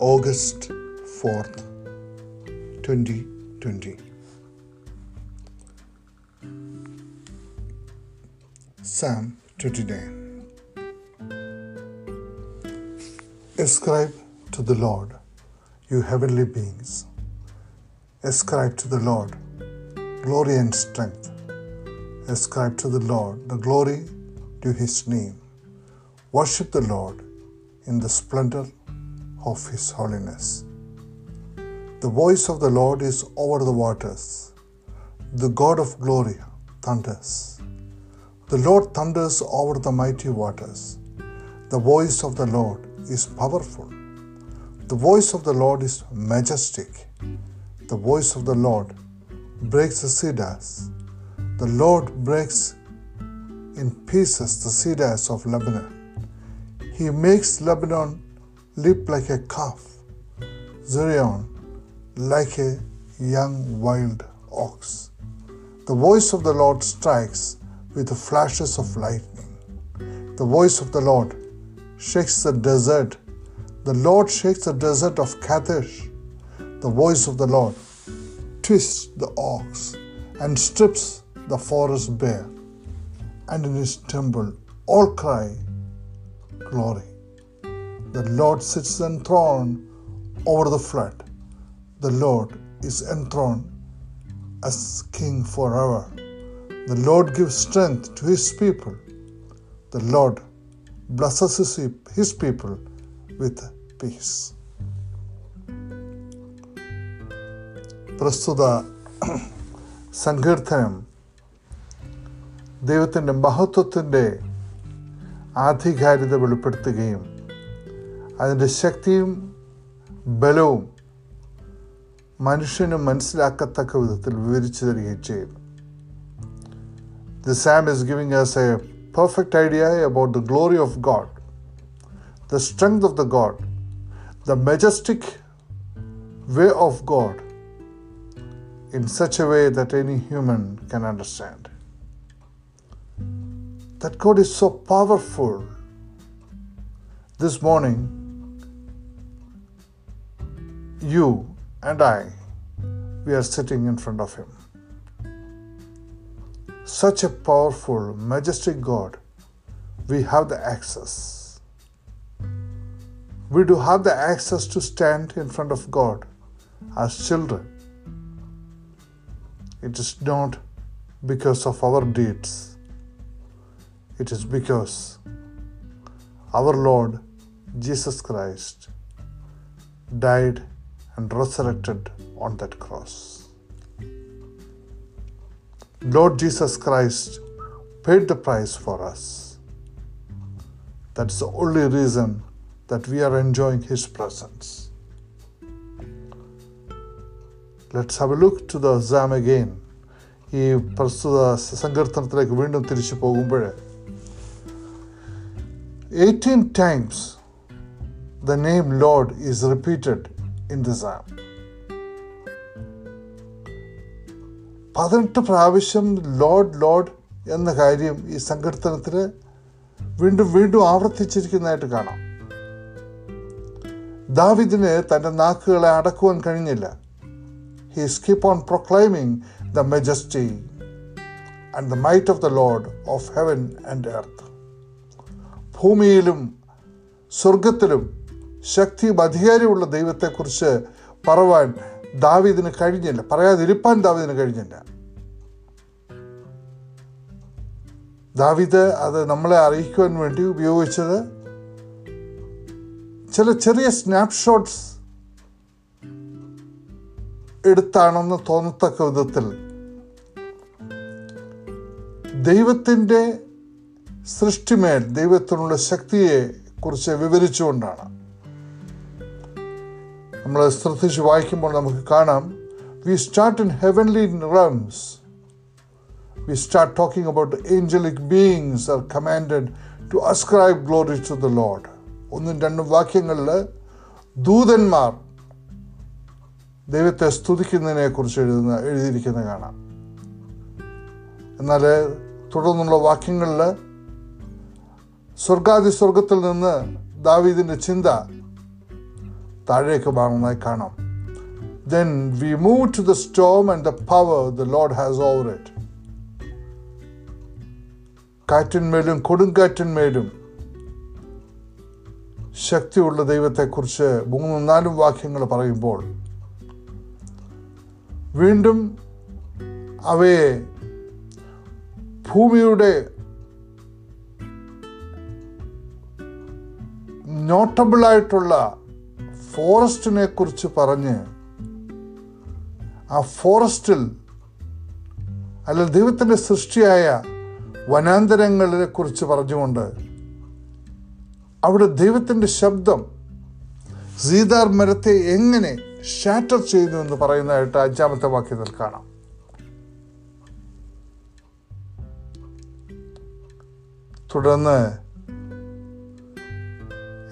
August 4th, 2020. Psalm 29. Ascribe to the Lord, you heavenly beings. Ascribe to the Lord glory and strength. Ascribe to the Lord the glory due his name. Worship the Lord in the splendor of his holiness. The voice of the Lord is over the waters. The God of glory thunders. The Lord thunders over the mighty waters. The voice of the Lord is powerful. The voice of the Lord is majestic. The voice of the Lord breaks the cedars. The Lord breaks in pieces the cedars of Lebanon. He makes Lebanon leap like a calf, Zion like a young wild ox. The voice of the Lord strikes with the flashes of lightning. The voice of the Lord shakes the desert. The Lord shakes the desert of Kadesh. The voice of the Lord twists the ox and strips the forest bare. And in his temple all cry, Glory. The Lord sits enthroned over the flood. The Lord is enthroned as King forever. The Lord gives strength to his people. The Lord blesses his, his people with peace. പ്രസ്തുത സങ്കീർത്തനം ദൈവത്തിൻ്റെ മഹത്വത്തിൻ്റെ ആധികാരികത വെളിപ്പെടുത്തുകയും അതിന്റെ ശക്തിയും ബലവും മനുഷ്യന് മനസ്സിലാക്കത്തക്ക വിധത്തിൽ വിവരിച്ചു തരികയും ചെയ്യുന്നു The psalm is giving us a perfect idea about the glory of God, the strength of the God, the majestic way of God in such a way that any human can understand. That God is so powerful. This morning, you and I, we are sitting in front of Him. Such a powerful, majestic God, we have the access. We do have the access to stand in front of God as children. It is not because of our deeds, it is because our Lord Jesus Christ died and resurrected on that cross. Lord Jesus Christ paid the price for us. That's the only reason that we are enjoying His presence. Let's have a look to the Psalm again. ഈ പ്രസ്തുത സങ്കീർത്തനത്തിലേക്ക് വീണ്ടും തിരിച്ചു പോകുമ്പോൾ eighteen times the name lord is repeated in the psalm പതിനെട്ട് പ്രാവശ്യം load load എന്ന കാര്യം ഈ സങ്കീർത്തനത്തിൽ വീണ്ടും വീണ്ടും ആവർത്തിച്ചിരിക്കുന്നതായിട്ട് കാണാം. ദാവിദിന് തന്റെ നാക്കുകളെ അടക്കുവാൻ കഴിഞ്ഞില്ല. He skip on proclaiming the majesty and the might of the Lord of heaven and earth ഭൂമിയിലും സ്വർഗത്തിലും ശക്തിയും അധികാരമുള്ള ദൈവത്തെക്കുറിച്ച് പറവാൻ ദാവീദിന് കഴിഞ്ഞില്ല. പറയാതിരിപ്പാൻ ദാവീദിന് കഴിഞ്ഞില്ല. ദാവിദ് അത് നമ്മളെ അറിയിക്കുവാൻ വേണ്ടി ഉപയോഗിച്ചത് ചില ചെറിയ സ്നാപ്ഷോട്ട്സ് എടുത്താണെന്ന് തോന്നത്തക്ക വിധത്തിൽ ദൈവത്തിന്റെ സൃഷ്ടിമേൽ ദൈവത്തിനുള്ള ശക്തിയെ കുറിച്ച് വിവരിച്ചുകൊണ്ടാണ്. നമ്മൾ ശ്രദ്ധിച്ച് വായിക്കുമ്പോൾ നമുക്ക് കാണാം we start in heavenly realms we start talking about angelic beings are commanded to ascribe glory to the Lord ഒന്നും രണ്ടും വാക്യങ്ങളിൽ ദൂതന്മാർ ദൈവത്തെ സ്തുതിക്കുന്നതിനെ കുറിച്ച് എഴുതുന്ന എഴുതിയിരിക്കുന്നത് കാണാം. എന്നാൽ തുടർന്നുള്ള വാക്യങ്ങളിൽ സ്വർഗാദി സ്വർഗത്തിൽ നിന്ന് ദാവീദിന്റെ ചിന്ത താഴേക്ക് മാറുന്നതായി കാണാം. Then we move to the storm and the power the Lord has over it കാറ്റിന്മേലും കൊടുങ്കാറ്റിന്മേലും ശക്തിയുള്ള ദൈവത്തെക്കുറിച്ച് മൂന്നും നാലും വാക്യങ്ങൾ പറയുമ്പോൾ വീണ്ടും അവയെ ഭൂമിയുടെ നോട്ടബിളായിട്ടുള്ള ഫോറസ്റ്റിനെ കുറിച്ച് പറഞ്ഞ് ആ ഫോറസ്റ്റിൽ അല്ല ദൈവത്തിന്റെ സൃഷ്ടിയായ വനാന്തരങ്ങളെ കുറിച്ച് പറഞ്ഞുകൊണ്ട് അവിടെ ദൈവത്തിന്റെ ശബ്ദം സീതാർ മരത്തെ എങ്ങനെ ഷാറ്റർ ചെയ്തു എന്ന് പറയുന്നതായിട്ട് അഞ്ചാമത്തെ വാക്യത്തിൽ കാണാം. തുടർന്ന്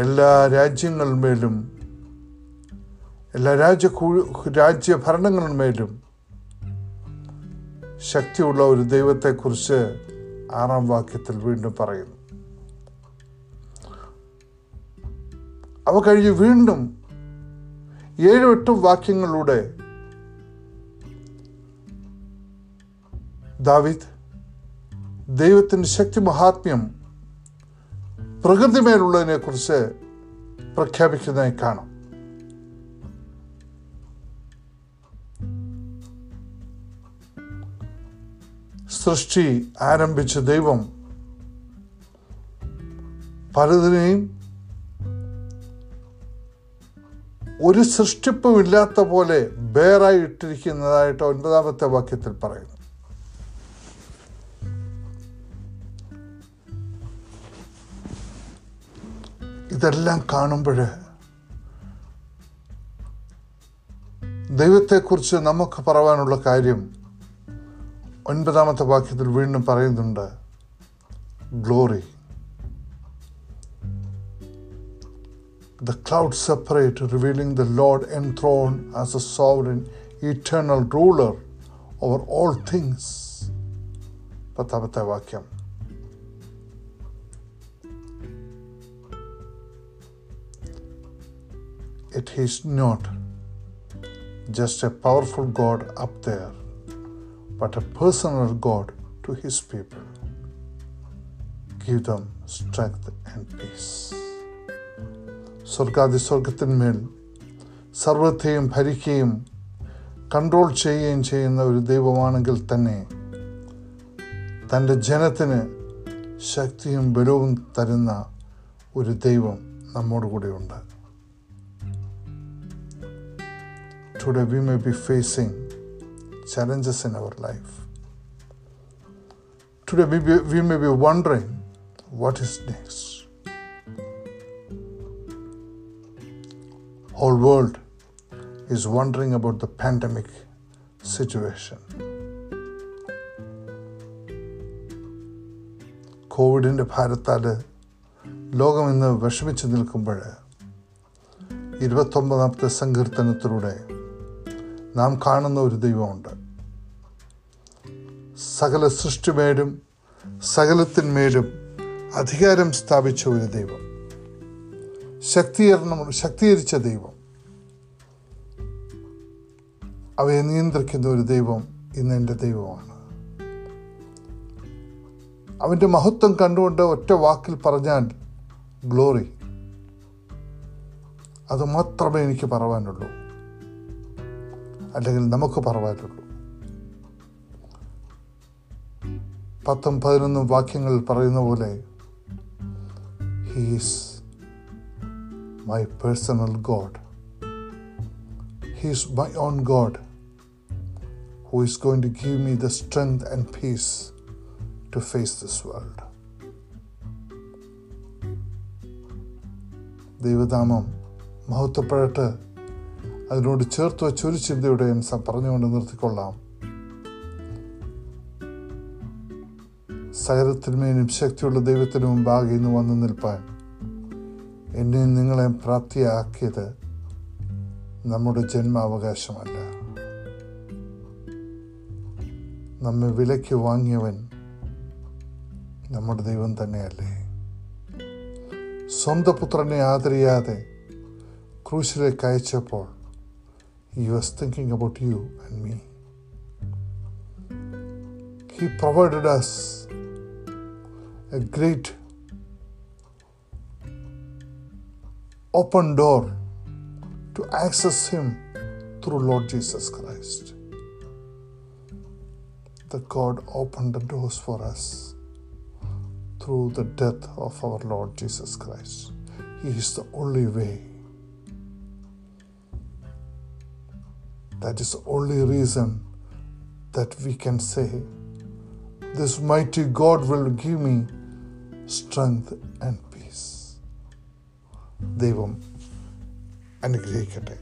എല്ലാ രാജ്യങ്ങളിന്മേലും എല്ലാ രാജ്യ രാജ്യ ഭരണങ്ങളിന്മേലും ശക്തിയുള്ള ഒരു ദൈവത്തെക്കുറിച്ച് ആറാം വാക്യത്തിൽ വീണ്ടും പറയുന്നു. അവ കഴിഞ്ഞ് വീണ്ടും ഏഴും എട്ടും വാക്യങ്ങളിലൂടെ ദാവിദ് ദൈവത്തിന്റെ ശക്തി മഹാത്മ്യം പ്രകൃതിമേലുള്ളതിനെക്കുറിച്ച് പ്രഖ്യാപിക്കുന്നതായി കാണാം. സൃഷ്ടി ആരംഭിച്ച ദൈവം പലതിനെയും ഒരു സൃഷ്ടിപ്പും ഇല്ലാത്ത പോലെ ബേറായി ഇട്ടിരിക്കുന്നതായിട്ട് ഒൻപതാമത്തെ വാക്യത്തിൽ പറയുന്നു. ഇതെല്ലാം കാണുമ്പോൾ ദൈവത്തെക്കുറിച്ച് നമുക്ക് പറയാനുള്ള കാര്യം ഒൻപതാമത്തെ വാക്യത്തിൽ വീണ്ടും പറയുന്നുണ്ട് glory The clouds separate, revealing the Lord enthroned as a sovereign, eternal ruler over all things. പത്താമത്തെ വാക്യം It is not just a powerful God up there, but a personal God to his people. Give them strength and peace. സ്വർഗാദി സ്വർഗത്തിന്മേൽ സർവത്തെയും ഭരിക്കുകയും control ചെയ്യുകയും ചെയ്യുന്ന ഒരു ദൈവമാണെങ്കിൽ തന്നെ തന്റെ ജനത്തിന് ശക്തിയും ബലവും തരുന്ന ഒരു ദൈവം നമ്മോട് കൂടെയുണ്ട് today we may be facing challenges in our life. Today we, be, we may be wondering what is next. Whole world is wondering about the pandemic situation. കോവിഡിന്റെ ഭാരത്താൽ ലോകം ഇന്ന് വിഷമിച്ച് നിൽക്കുമ്പോൾ ഇരുപത്തൊമ്പതാമത്തെ സങ്കീർത്തനത്തിലൂടെ നാം കാണുന്ന ഒരു ദൈവമുണ്ട് സകല സൃഷ്ടിമേലും സകലത്തിന്മേലും അധികാരം സ്ഥാപിച്ച ഒരു ദൈവം. ശക്തീകരണം ശക്തീകരിച്ച ദൈവം. അവയെ നിയന്ത്രിക്കുന്ന ഒരു ദൈവം ഇന്ന് എന്റെ ദൈവമാണ്. അവന്റെ മഹത്വം കണ്ടുകൊണ്ട് ഒറ്റ വാക്കിൽ പറഞ്ഞാൽ ഗ്ലോറി. അത് മാത്രമേ എനിക്ക് പറവാനുള്ളൂ. അല്ലെങ്കിൽ നമുക്ക് പറവാനുള്ളൂ. പത്തും പതിനൊന്നും വാക്യങ്ങൾ പറയുന്ന പോലെ he's my personal God he's my own God who is going to give me the strength and peace to face this world ദൈവനാമം മഹത്വപ്പെടട്ട്. അതിനോട് ചേർത്ത് വെച്ച ഒരു ചിന്തയുടെ ഞാൻ പറഞ്ഞുകൊണ്ട് നിർത്തിക്കൊള്ളാം. സകലത്തിന്മേലും ശക്തിയുള്ള ദൈവത്തിന് മുമ്പാകെ ഇന്ന് വന്നു നിൽപ്പാൻ. എന്നെ നിങ്ങളെ പ്രാപ്തിയാക്കിയത് നമ്മുടെ ജന്മാവകാശമല്ല. നമ്മെ വിലയ്ക്ക് വാങ്ങിയവൻ നമ്മുടെ ദൈവം തന്നെയല്ലേ. സ്വന്തം പുത്രനെ ആദരിയാതെ ക്രൂശിലേക്ക് അയച്ചപ്പോൾ he was thinking about you and me he provided us a great open door to access Him through Lord Jesus Christ. The God opened the doors for us through the death of our Lord Jesus Christ. He is the only way. That is the only reason that we can say, This mighty God will give me strength and peace. ദൈവം അനുഗ്രഹിക്കട്ടെ